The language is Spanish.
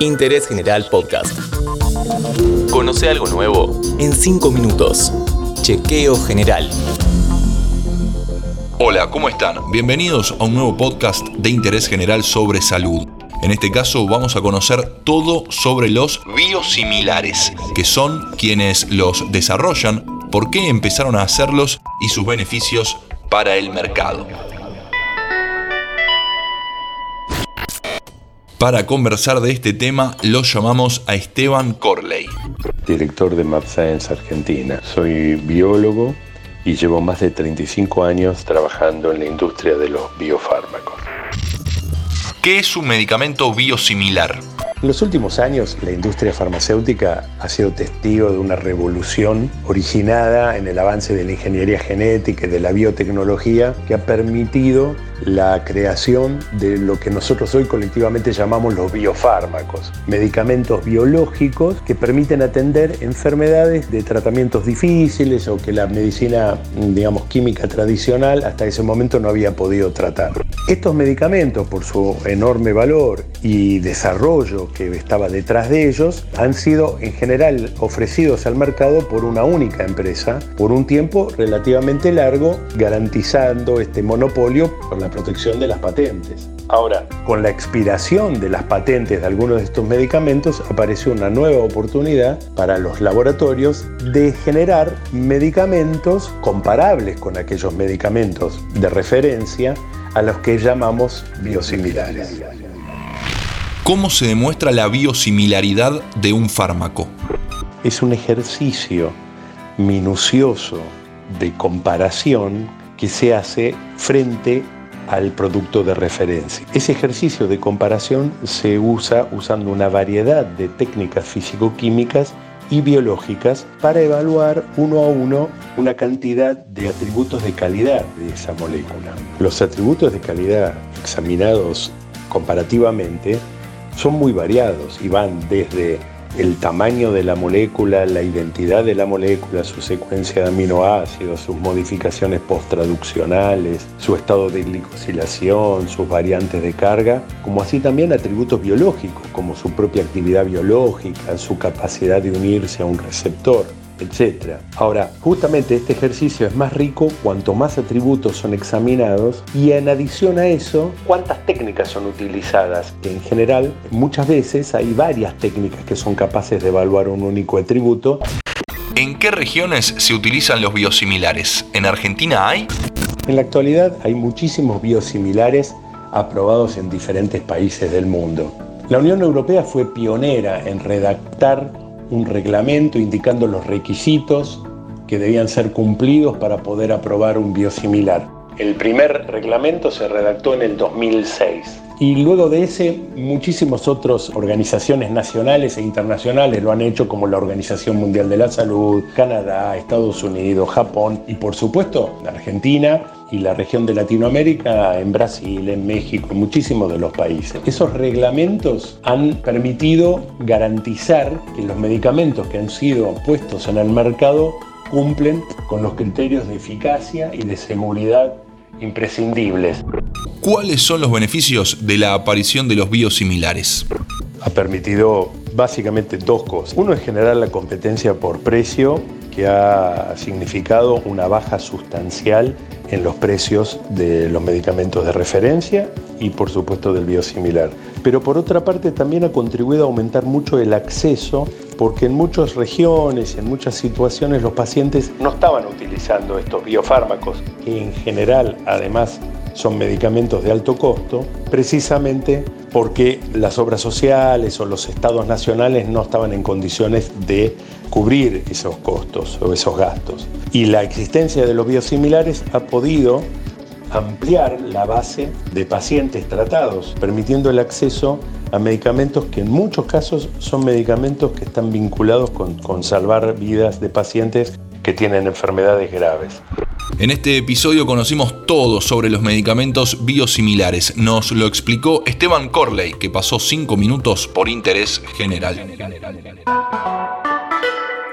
Interés General Podcast. Conoce algo nuevo en 5 minutos. Chequeo General. Hola, ¿cómo están? Bienvenidos a un nuevo podcast de interés general sobre salud. En este caso vamos a conocer todo sobre los biosimilares, que son quienes los desarrollan, por qué empezaron a hacerlos y sus beneficios para el mercado. Para conversar de este tema lo llamamos a Esteban Corley. Director de MapScience Argentina. Soy biólogo y llevo más de 35 años trabajando en la industria de los biofármacos. ¿Qué es un medicamento biosimilar? En los últimos años, la industria farmacéutica ha sido testigo de una revolución originada en el avance de la ingeniería genética y de la biotecnología que ha permitido la creación de lo que nosotros hoy colectivamente llamamos los biofármacos, medicamentos biológicos que permiten atender enfermedades de tratamientos difíciles o que la medicina, digamos, química tradicional hasta ese momento no había podido tratar. Estos medicamentos, por su enorme valor y desarrollo que estaba detrás de ellos, han sido en general ofrecidos al mercado por una única empresa por un tiempo relativamente largo, garantizando este monopolio por la protección de las patentes. Ahora, con la expiración de las patentes de algunos de estos medicamentos, apareció una nueva oportunidad para los laboratorios de generar medicamentos comparables con aquellos medicamentos de referencia a los que llamamos biosimilares. ¿Cómo se demuestra la biosimilaridad de un fármaco? Es un ejercicio minucioso de comparación que se hace frente al producto de referencia. Ese ejercicio de comparación se usa usando una variedad de técnicas físico-químicas y biológicas para evaluar uno a uno una cantidad de atributos de calidad de esa molécula. Los atributos de calidad examinados comparativamente son muy variados y van desde el tamaño de la molécula, la identidad de la molécula, su secuencia de aminoácidos, sus modificaciones posttraduccionales, su estado de glicosilación, sus variantes de carga, como así también atributos biológicos, como su propia actividad biológica, su capacidad de unirse a un receptor etc. Ahora, justamente este ejercicio es más rico cuanto más atributos son examinados y en adición a eso, cuántas técnicas son utilizadas. En general, muchas veces hay varias técnicas que son capaces de evaluar un único atributo. ¿En qué regiones se utilizan los biosimilares? ¿En Argentina hay? En la actualidad hay muchísimos biosimilares aprobados en diferentes países del mundo. La Unión Europea fue pionera en redactar un reglamento indicando los requisitos que debían ser cumplidos para poder aprobar un biosimilar. El primer reglamento se redactó en el 2006 y luego de ese muchísimas otras organizaciones nacionales e internacionales lo han hecho como la Organización Mundial de la Salud, Canadá, Estados Unidos, Japón y por supuesto Argentina y la región de Latinoamérica, en Brasil, en México, en muchísimos de los países. Esos reglamentos han permitido garantizar que los medicamentos que han sido puestos en el mercado cumplen con los criterios de eficacia y de seguridad imprescindibles. ¿Cuáles son los beneficios de la aparición de los biosimilares? Ha permitido básicamente dos cosas. Uno es generar la competencia por precio que ha significado una baja sustancial en los precios de los medicamentos de referencia y por supuesto del biosimilar. Pero por otra parte también ha contribuido a aumentar mucho el acceso porque en muchas regiones, en muchas situaciones los pacientes no estaban utilizando estos biofármacos, que en general además son medicamentos de alto costo, precisamente porque las obras sociales o los estados nacionales no estaban en condiciones de cubrir esos costos o esos gastos. Y la existencia de los biosimilares ha podido ampliar la base de pacientes tratados, permitiendo el acceso a medicamentos que en muchos casos son medicamentos que están vinculados con, salvar vidas de pacientes que tienen enfermedades graves. En este episodio conocimos todo sobre los medicamentos biosimilares. Nos lo explicó Esteban Corley, que pasó 5 minutos por Interés General.